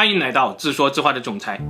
欢迎来到自说自话的总裁。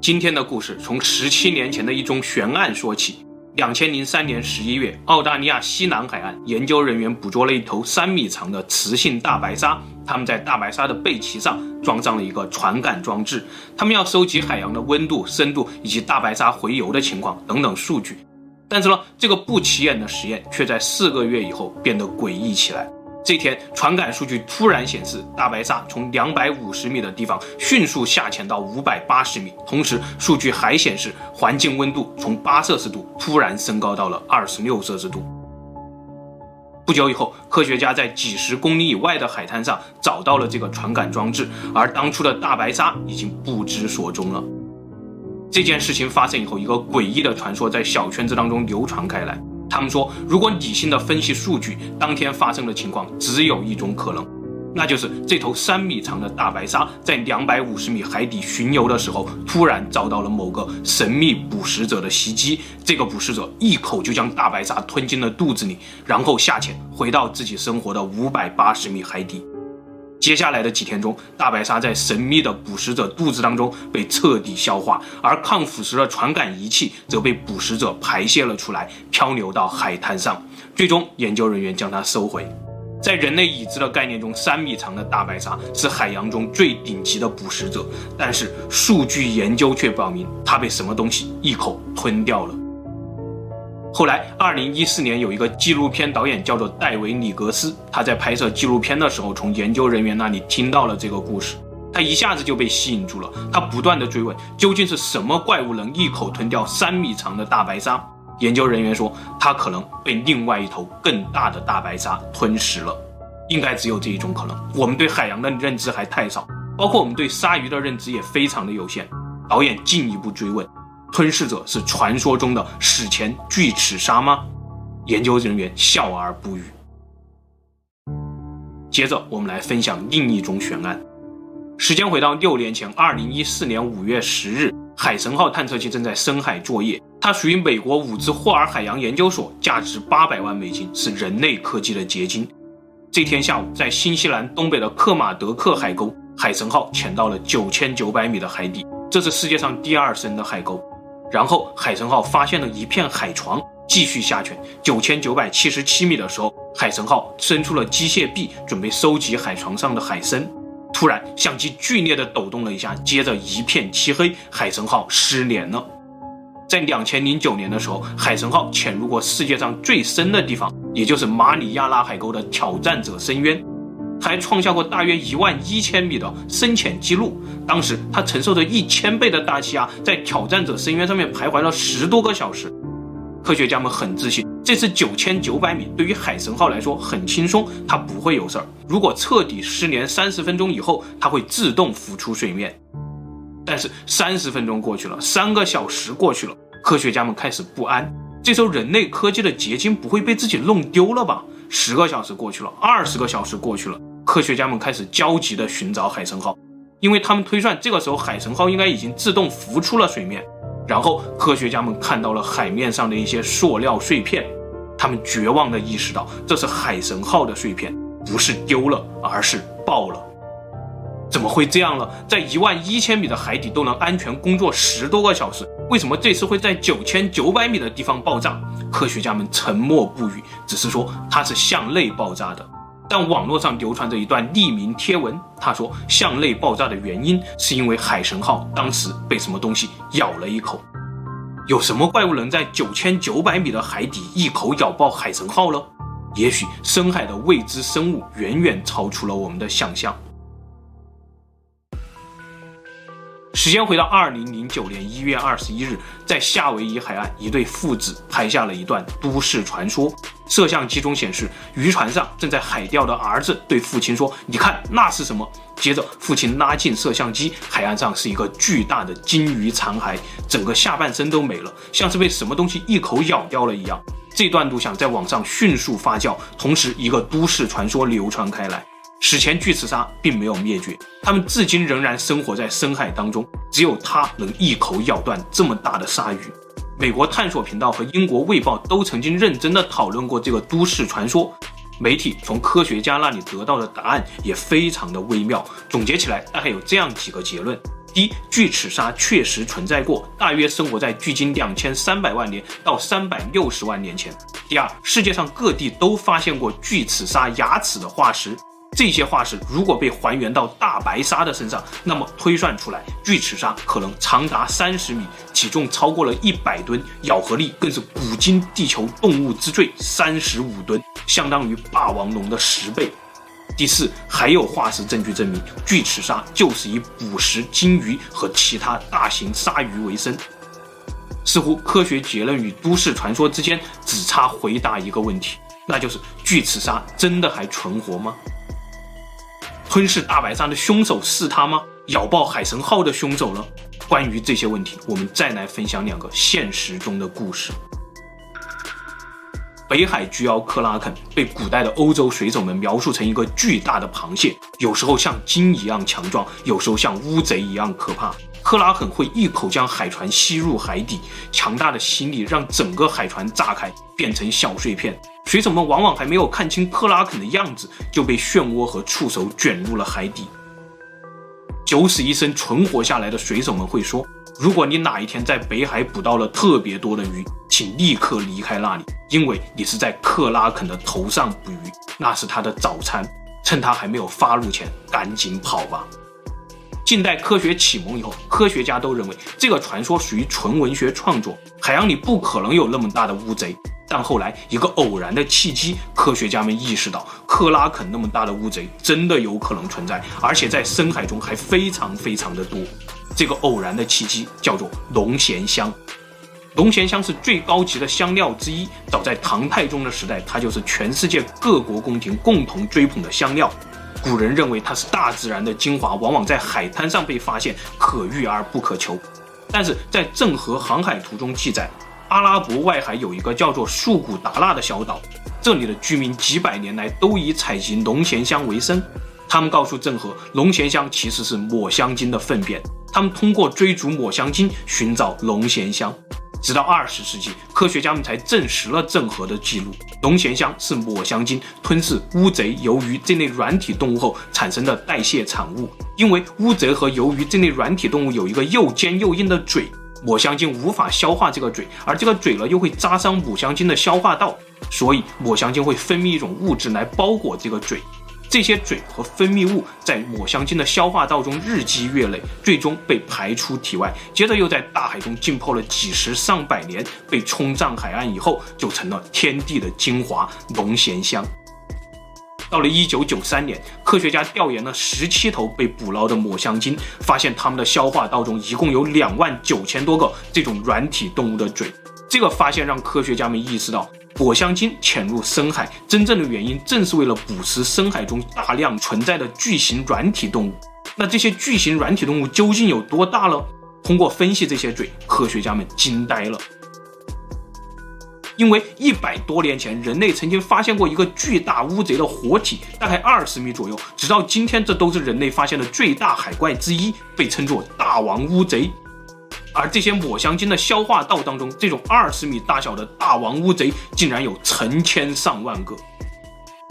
今天的故事从十七年前的一宗悬案说起。两千零三年十一月，澳大利亚西南海岸研究人员捕捉了一头三米长的雌性大白鲨。他们在大白鲨的背鳍上装上了一个传感装置，他们要收集海洋的温度、深度以及大白鲨洄游的情况等等数据。但是呢，这个不起眼的实验却在四个月以后变得诡异起来。这天，传感数据突然显示，大白鲨从两百五十米的地方迅速下潜到五百八十米。同时，数据还显示，环境温度从八摄氏度突然升高到了二十六摄氏度。不久以后，科学家在几十公里以外的海滩上找到了这个传感装置，而当初的大白鲨已经不知所踪了。这件事情发生以后，一个诡异的传说在小圈子当中流传开来。他们说，如果理性的分析数据，当天发生的情况只有一种可能，那就是这头三米长的大白鲨在两百五十米海底巡游的时候，突然遭到了某个神秘捕食者的袭击。这个捕食者一口就将大白鲨吞进了肚子里，然后下潜回到自己生活的五百八十米海底。接下来的几天中，大白鲨在神秘的捕食者肚子当中被彻底消化，而抗腐蚀的传感仪器则被捕食者排泄了出来，漂流到海滩上。最终，研究人员将它收回。在人类已知的概念中，三米长的大白鲨是海洋中最顶级的捕食者，但是数据研究却表明，它被什么东西一口吞掉了。后来，二零一四年有一个纪录片导演叫做戴维·里格斯，他在拍摄纪录片的时候，从研究人员那里听到了这个故事，他一下子就被吸引住了。他不断的追问，究竟是什么怪物能一口吞掉三米长的大白鲨？研究人员说，他可能被另外一头更大的大白鲨吞食了。应该只有这一种可能。我们对海洋的认知还太少，包括我们对鲨鱼的认知也非常的有限。导演进一步追问。吞噬者是传说中的史前巨齿鲨吗？研究人员笑而不语。接着，我们来分享另一种悬案。时间回到六年前，二零一四年五月十日，海神号探测器正在深海作业。它属于美国伍兹霍尔海洋研究所，价值八百万美金，是人类科技的结晶。这天下午，在新西兰东北的克马德克海沟，海神号潜到了九千九百米的海底，这是世界上第二深的海沟。然后，海神号发现了一片海床，继续下潜。九千九百七十七米的时候，海神号伸出了机械臂，准备收集海床上的海参。突然，相机剧烈地抖动了一下，接着一片漆黑，海神号失联了。在两千零九年的时候，海神号潜入过世界上最深的地方，也就是马里亚纳海沟的挑战者深渊。还创下过大约一万一千米的深潜记录。当时他承受着一千倍的大气压，在挑战者深渊上面徘徊了十多个小时。科学家们很自信，这次九千九百米对于海神号来说很轻松，它不会有事儿。如果彻底失联三十分钟以后，它会自动浮出水面。但是三十分钟过去了，三个小时过去了，科学家们开始不安。这时候人类科技的结晶不会被自己弄丢了吧？十个小时过去了，二十个小时过去了。科学家们开始焦急地寻找海神号，因为他们推算这个时候海神号应该已经自动浮出了水面。然后科学家们看到了海面上的一些塑料碎片，他们绝望地意识到这是海神号的碎片，不是丢了，而是爆了。怎么会这样呢？在一万一千米的海底都能安全工作十多个小时，为什么这次会在九千九百米的地方爆炸？科学家们沉默不语，只是说它是向内爆炸的。但网络上流传着一段匿名贴文，他说向内爆炸的原因是因为海神号当时被什么东西咬了一口。有什么怪物能在九千九百米的海底一口咬爆海神号呢？也许深海的未知生物远远超出了我们的想象。时间回到二零零九年一月二十一日，在夏威夷海岸，一对父子拍下了一段都市传说。摄像机中显示，渔船上正在海钓的儿子对父亲说：“你看，那是什么？”接着，父亲拉近摄像机，海岸上是一个巨大的鲸鱼残骸，整个下半身都没了，像是被什么东西一口咬掉了一样。这段录像在网上迅速发酵，同时一个都市传说流传开来。史前巨齿鲨并没有灭绝，它们至今仍然生活在深海当中。只有它能一口咬断这么大的鲨鱼。美国探索频道和英国卫报都曾经认真地讨论过这个都市传说。媒体从科学家那里得到的答案也非常的微妙。总结起来，大概有这样几个结论：第一，巨齿鲨确实存在过，大约生活在距今两千三百万年到三百六十万年前；第二，世界上各地都发现过巨齿鲨牙齿的化石。这些化石如果被还原到大白鲨的身上，那么推算出来，巨齿鲨可能长达三十米，体重超过了一百吨，咬合力更是古今地球动物之最，三十五吨，相当于霸王龙的十倍。第四，还有化石证据证明，巨齿鲨就是以捕食鲸鱼和其他大型鲨鱼为生。似乎科学结论与都市传说之间只差回答一个问题，那就是巨齿鲨真的还存活吗？吞噬大白鲨的凶手是他吗？咬爆海神号的凶手呢？关于这些问题，我们再来分享两个现实中的故事。北海巨妖克拉肯被古代的欧洲水手们描述成一个巨大的螃蟹，有时候像鲸一样强壮，有时候像乌贼一样可怕。克拉肯会一口将海船吸入海底，强大的吸力让整个海船炸开，变成小碎片。水手们往往还没有看清克拉肯的样子，就被漩涡和触手卷入了海底。九死一生存活下来的水手们会说：“如果你哪一天在北海捕到了特别多的鱼，请立刻离开那里，因为你是在克拉肯的头上捕鱼，那是他的早餐。趁他还没有发怒前，赶紧跑吧。”近代科学启蒙以后，科学家都认为这个传说属于纯文学创作，海洋里不可能有那么大的乌贼。但后来一个偶然的契机，科学家们意识到克拉肯那么大的乌贼真的有可能存在，而且在深海中还非常非常的多。这个偶然的契机叫做龙涎香。龙涎香是最高级的香料之一，早在唐太宗的时代，它就是全世界各国宫廷共同追捧的香料。古人认为它是大自然的精华，往往在海滩上被发现，可遇而不可求。但是在《郑和航海图》中记载，阿拉伯外海有一个叫做素古达腊的小岛，这里的居民几百年来都以采集龙涎香为生。他们告诉郑和，龙涎香其实是抹香鲸的粪便。他们通过追逐抹香鲸寻找龙涎香。直到二十世纪，科学家们才证实了郑和的记录：龙涎香是抹香鲸吞噬乌贼、鱿鱼这类软体动物后产生的代谢产物。因为乌贼和鱿鱼这类软体动物有一个又尖又硬的嘴，抹香鲸无法消化这个嘴，而这个嘴呢又会扎伤抹香鲸的消化道，所以抹香鲸会分泌一种物质来包裹这个嘴。这些嘴和分泌物在抹香鲸的消化道中日积月累，最终被排出体外，接着又在大海中浸泡了几十上百年，被冲上海岸以后，就成了天地的精华——龙涎香。到了一九九三年，科学家调研了十七头被捕捞的抹香鲸，发现它们的消化道中一共有两万九千多个这种软体动物的嘴。这个发现让科学家们意识到。抹香鲸潜入深海，真正的原因正是为了捕食深海中大量存在的巨型软体动物。那这些巨型软体动物究竟有多大呢？通过分析这些嘴，科学家们惊呆了。因为一百多年前，人类曾经发现过一个巨大乌贼的活体，大概二十米左右，直到今天，这都是人类发现的最大海怪之一，被称作大王乌贼。而这些抹香鲸的消化道当中，这种二十米大小的大王乌贼竟然有成千上万个。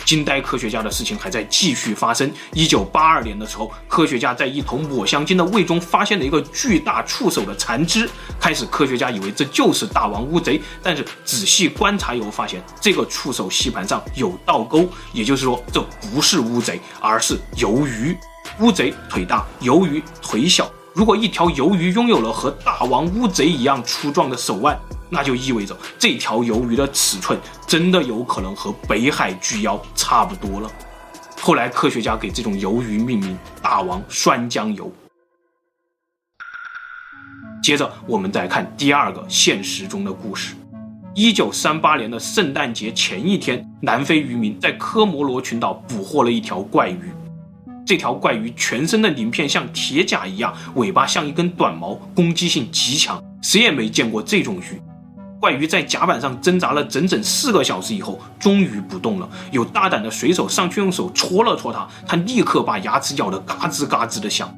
惊呆科学家的事情还在继续发生。一九八二年的时候，科学家在一头抹香鲸的胃中发现了一个巨大触手的残肢。开始，科学家以为这就是大王乌贼，但是仔细观察以后发现，这个触手吸盘上有倒钩，也就是说，这不是乌贼，而是鱿鱼。乌贼腿大，鱿鱼腿小。如果一条鱿鱼拥有了和大王乌贼一样粗壮的手腕，那就意味着这条鱿鱼的尺寸真的有可能和北海巨妖差不多了。后来科学家给这种鱿鱼命名“大王酸浆鱿”。接着我们再看第二个现实中的故事：一九三八年的圣诞节前一天，南非渔民在科摩罗群岛捕获了一条怪鱼。这条怪鱼全身的鳞片像铁甲一样，尾巴像一根短毛，攻击性极强，谁也没见过这种鱼。怪鱼在甲板上挣扎了整整四个小时以后，终于不动了。有大胆的水手上去用手戳了戳它，它立刻把牙齿咬得嘎吱嘎吱的响。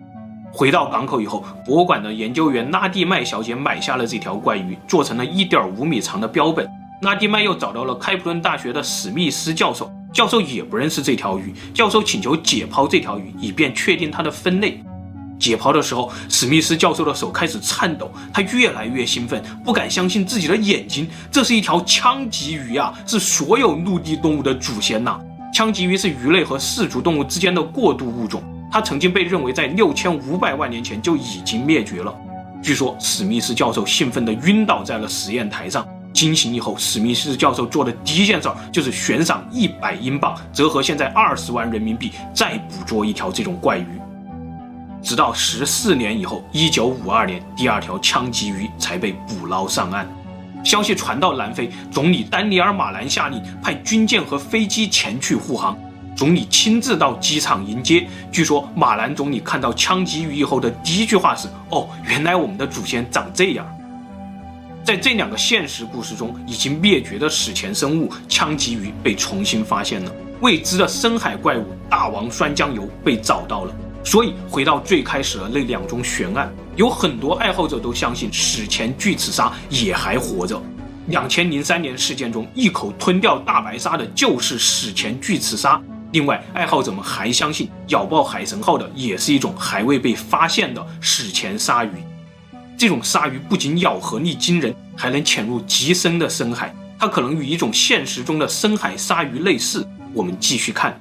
回到港口以后，博物馆的研究员拉蒂麦小姐买下了这条怪鱼，做成了一点五米长的标本。拉蒂麦又找到了开普敦大学的史密斯教授。教授也不认识这条鱼，教授请求解剖这条鱼，以便确定它的分类。解剖的时候，史密斯教授的手开始颤抖，他越来越兴奋，不敢相信自己的眼睛，这是一条腔棘鱼啊，是所有陆地动物的祖先呐、啊！腔棘鱼是鱼类和四足动物之间的过渡物种，它曾经被认为在六千五百万年前就已经灭绝了。据说史密斯教授兴奋地晕倒在了实验台上。惊醒以后，史密斯教授做的第一件事就是悬赏一百英镑，折合现在二十万人民币，再捕捉一条这种怪鱼。直到十四年以后，一九五二年，第二条枪击鱼才被捕捞上岸。消息传到南非，总理丹尼尔·马兰下令派军舰和飞机前去护航。总理亲自到机场迎接。据说马兰总理看到枪击鱼以后的第一句话是：“哦，原来我们的祖先长这样。”在这两个现实故事中，已经灭绝的史前生物腔棘鱼被重新发现了，未知的深海怪物大王酸浆鱿被找到了。所以回到最开始的那两宗悬案，有很多爱好者都相信史前巨齿鲨也还活着。两千零三年事件中一口吞掉大白鲨的就是史前巨齿鲨。另外，爱好者们还相信咬爆海神号的也是一种还未被发现的史前鲨鱼。这种鲨鱼不仅咬合力惊人，还能潜入极深的深海。它可能与一种现实中的深海鲨鱼类似。我们继续看。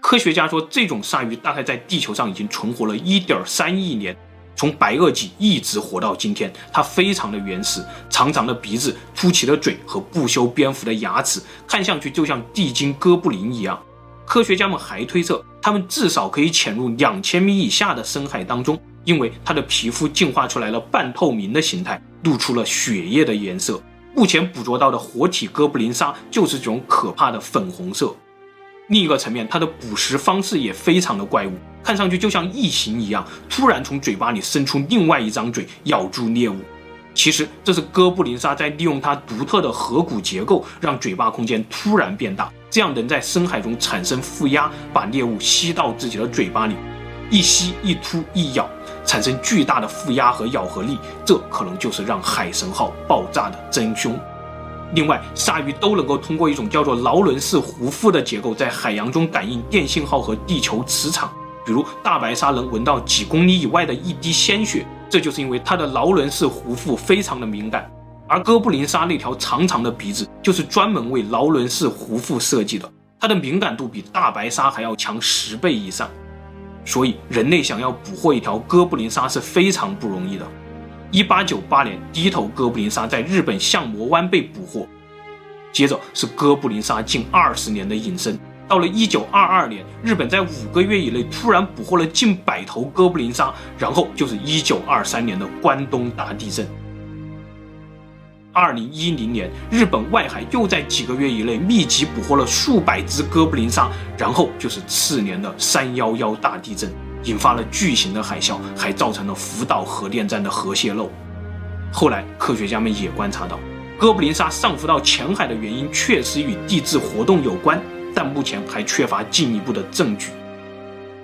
科学家说，这种鲨鱼大概在地球上已经存活了一点三亿年，从白垩纪一直活到今天。它非常的原始，长长的鼻子、凸起的嘴和不修边幅的牙齿，看上去就像地精哥布林一样。科学家们还推测，它们至少可以潜入两千米以下的深海当中，因为它的皮肤进化出来了半透明的形态，露出了血液的颜色。目前捕捉到的活体哥布林鲨就是这种可怕的粉红色。另一个层面，它的捕食方式也非常的怪物，看上去就像异形一样，突然从嘴巴里伸出另外一张嘴咬住猎物。其实这是哥布林鲨在利用它独特的颌骨结构，让嘴巴空间突然变大，这样能在深海中产生负压，把猎物吸到自己的嘴巴里，一吸一吐一咬，产生巨大的负压和咬合力，这可能就是让海神号爆炸的真凶。另外，鲨鱼都能够通过一种叫做劳伦氏胡腹的结构，在海洋中感应电信号和地球磁场。比如，大白鲨能闻到几公里以外的一滴鲜血，这就是因为它的劳伦氏胡腹非常的敏感。而哥布林鲨那条长长的鼻子，就是专门为劳伦氏胡腹设计的，它的敏感度比大白鲨还要强十倍以上。所以，人类想要捕获一条哥布林鲨是非常不容易的。一八九八年，第一头哥布林鲨在日本相模湾被捕获，接着是哥布林鲨近二十年的隐身。到了一九二二年，日本在五个月以内突然捕获了近百头哥布林鲨，然后就是一九二三年的关东大地震。二零一零年，日本外海又在几个月以内密集捕获了数百只哥布林鲨，然后就是次年的三幺幺大地震。引发了巨型的海啸，还造成了福岛核电站的核泄漏。后来，科学家们也观察到，哥布林鲨上浮到浅海的原因确实与地质活动有关，但目前还缺乏进一步的证据。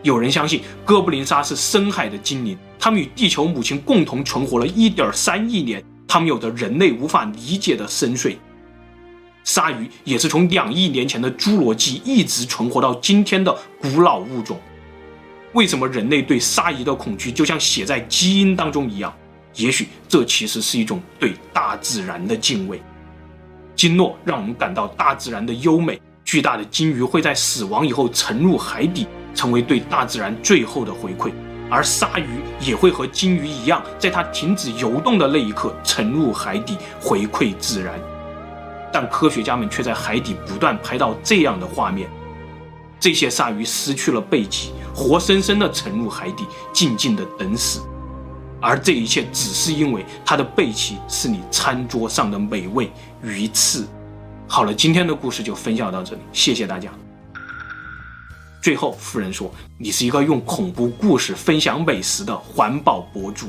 有人相信哥布林鲨是深海的精灵，它们与地球母亲共同存活了一点三亿年，它们有着人类无法理解的深邃。鲨鱼也是从两亿年前的侏罗纪一直存活到今天的古老物种。为什么人类对鲨鱼的恐惧就像写在基因当中一样？也许这其实是一种对大自然的敬畏。鲸落让我们感到大自然的优美。巨大的鲸鱼会在死亡以后沉入海底，成为对大自然最后的回馈。而鲨鱼也会和鲸鱼一样，在它停止游动的那一刻沉入海底，回馈自然。但科学家们却在海底不断拍到这样的画面。这些鲨鱼失去了背鳍，活生生地沉入海底，静静地等死。而这一切只是因为它的背鳍是你餐桌上的美味鱼翅。好了，今天的故事就分享到这里，谢谢大家。最后，夫人说：“你是一个用恐怖故事分享美食的环保博主。”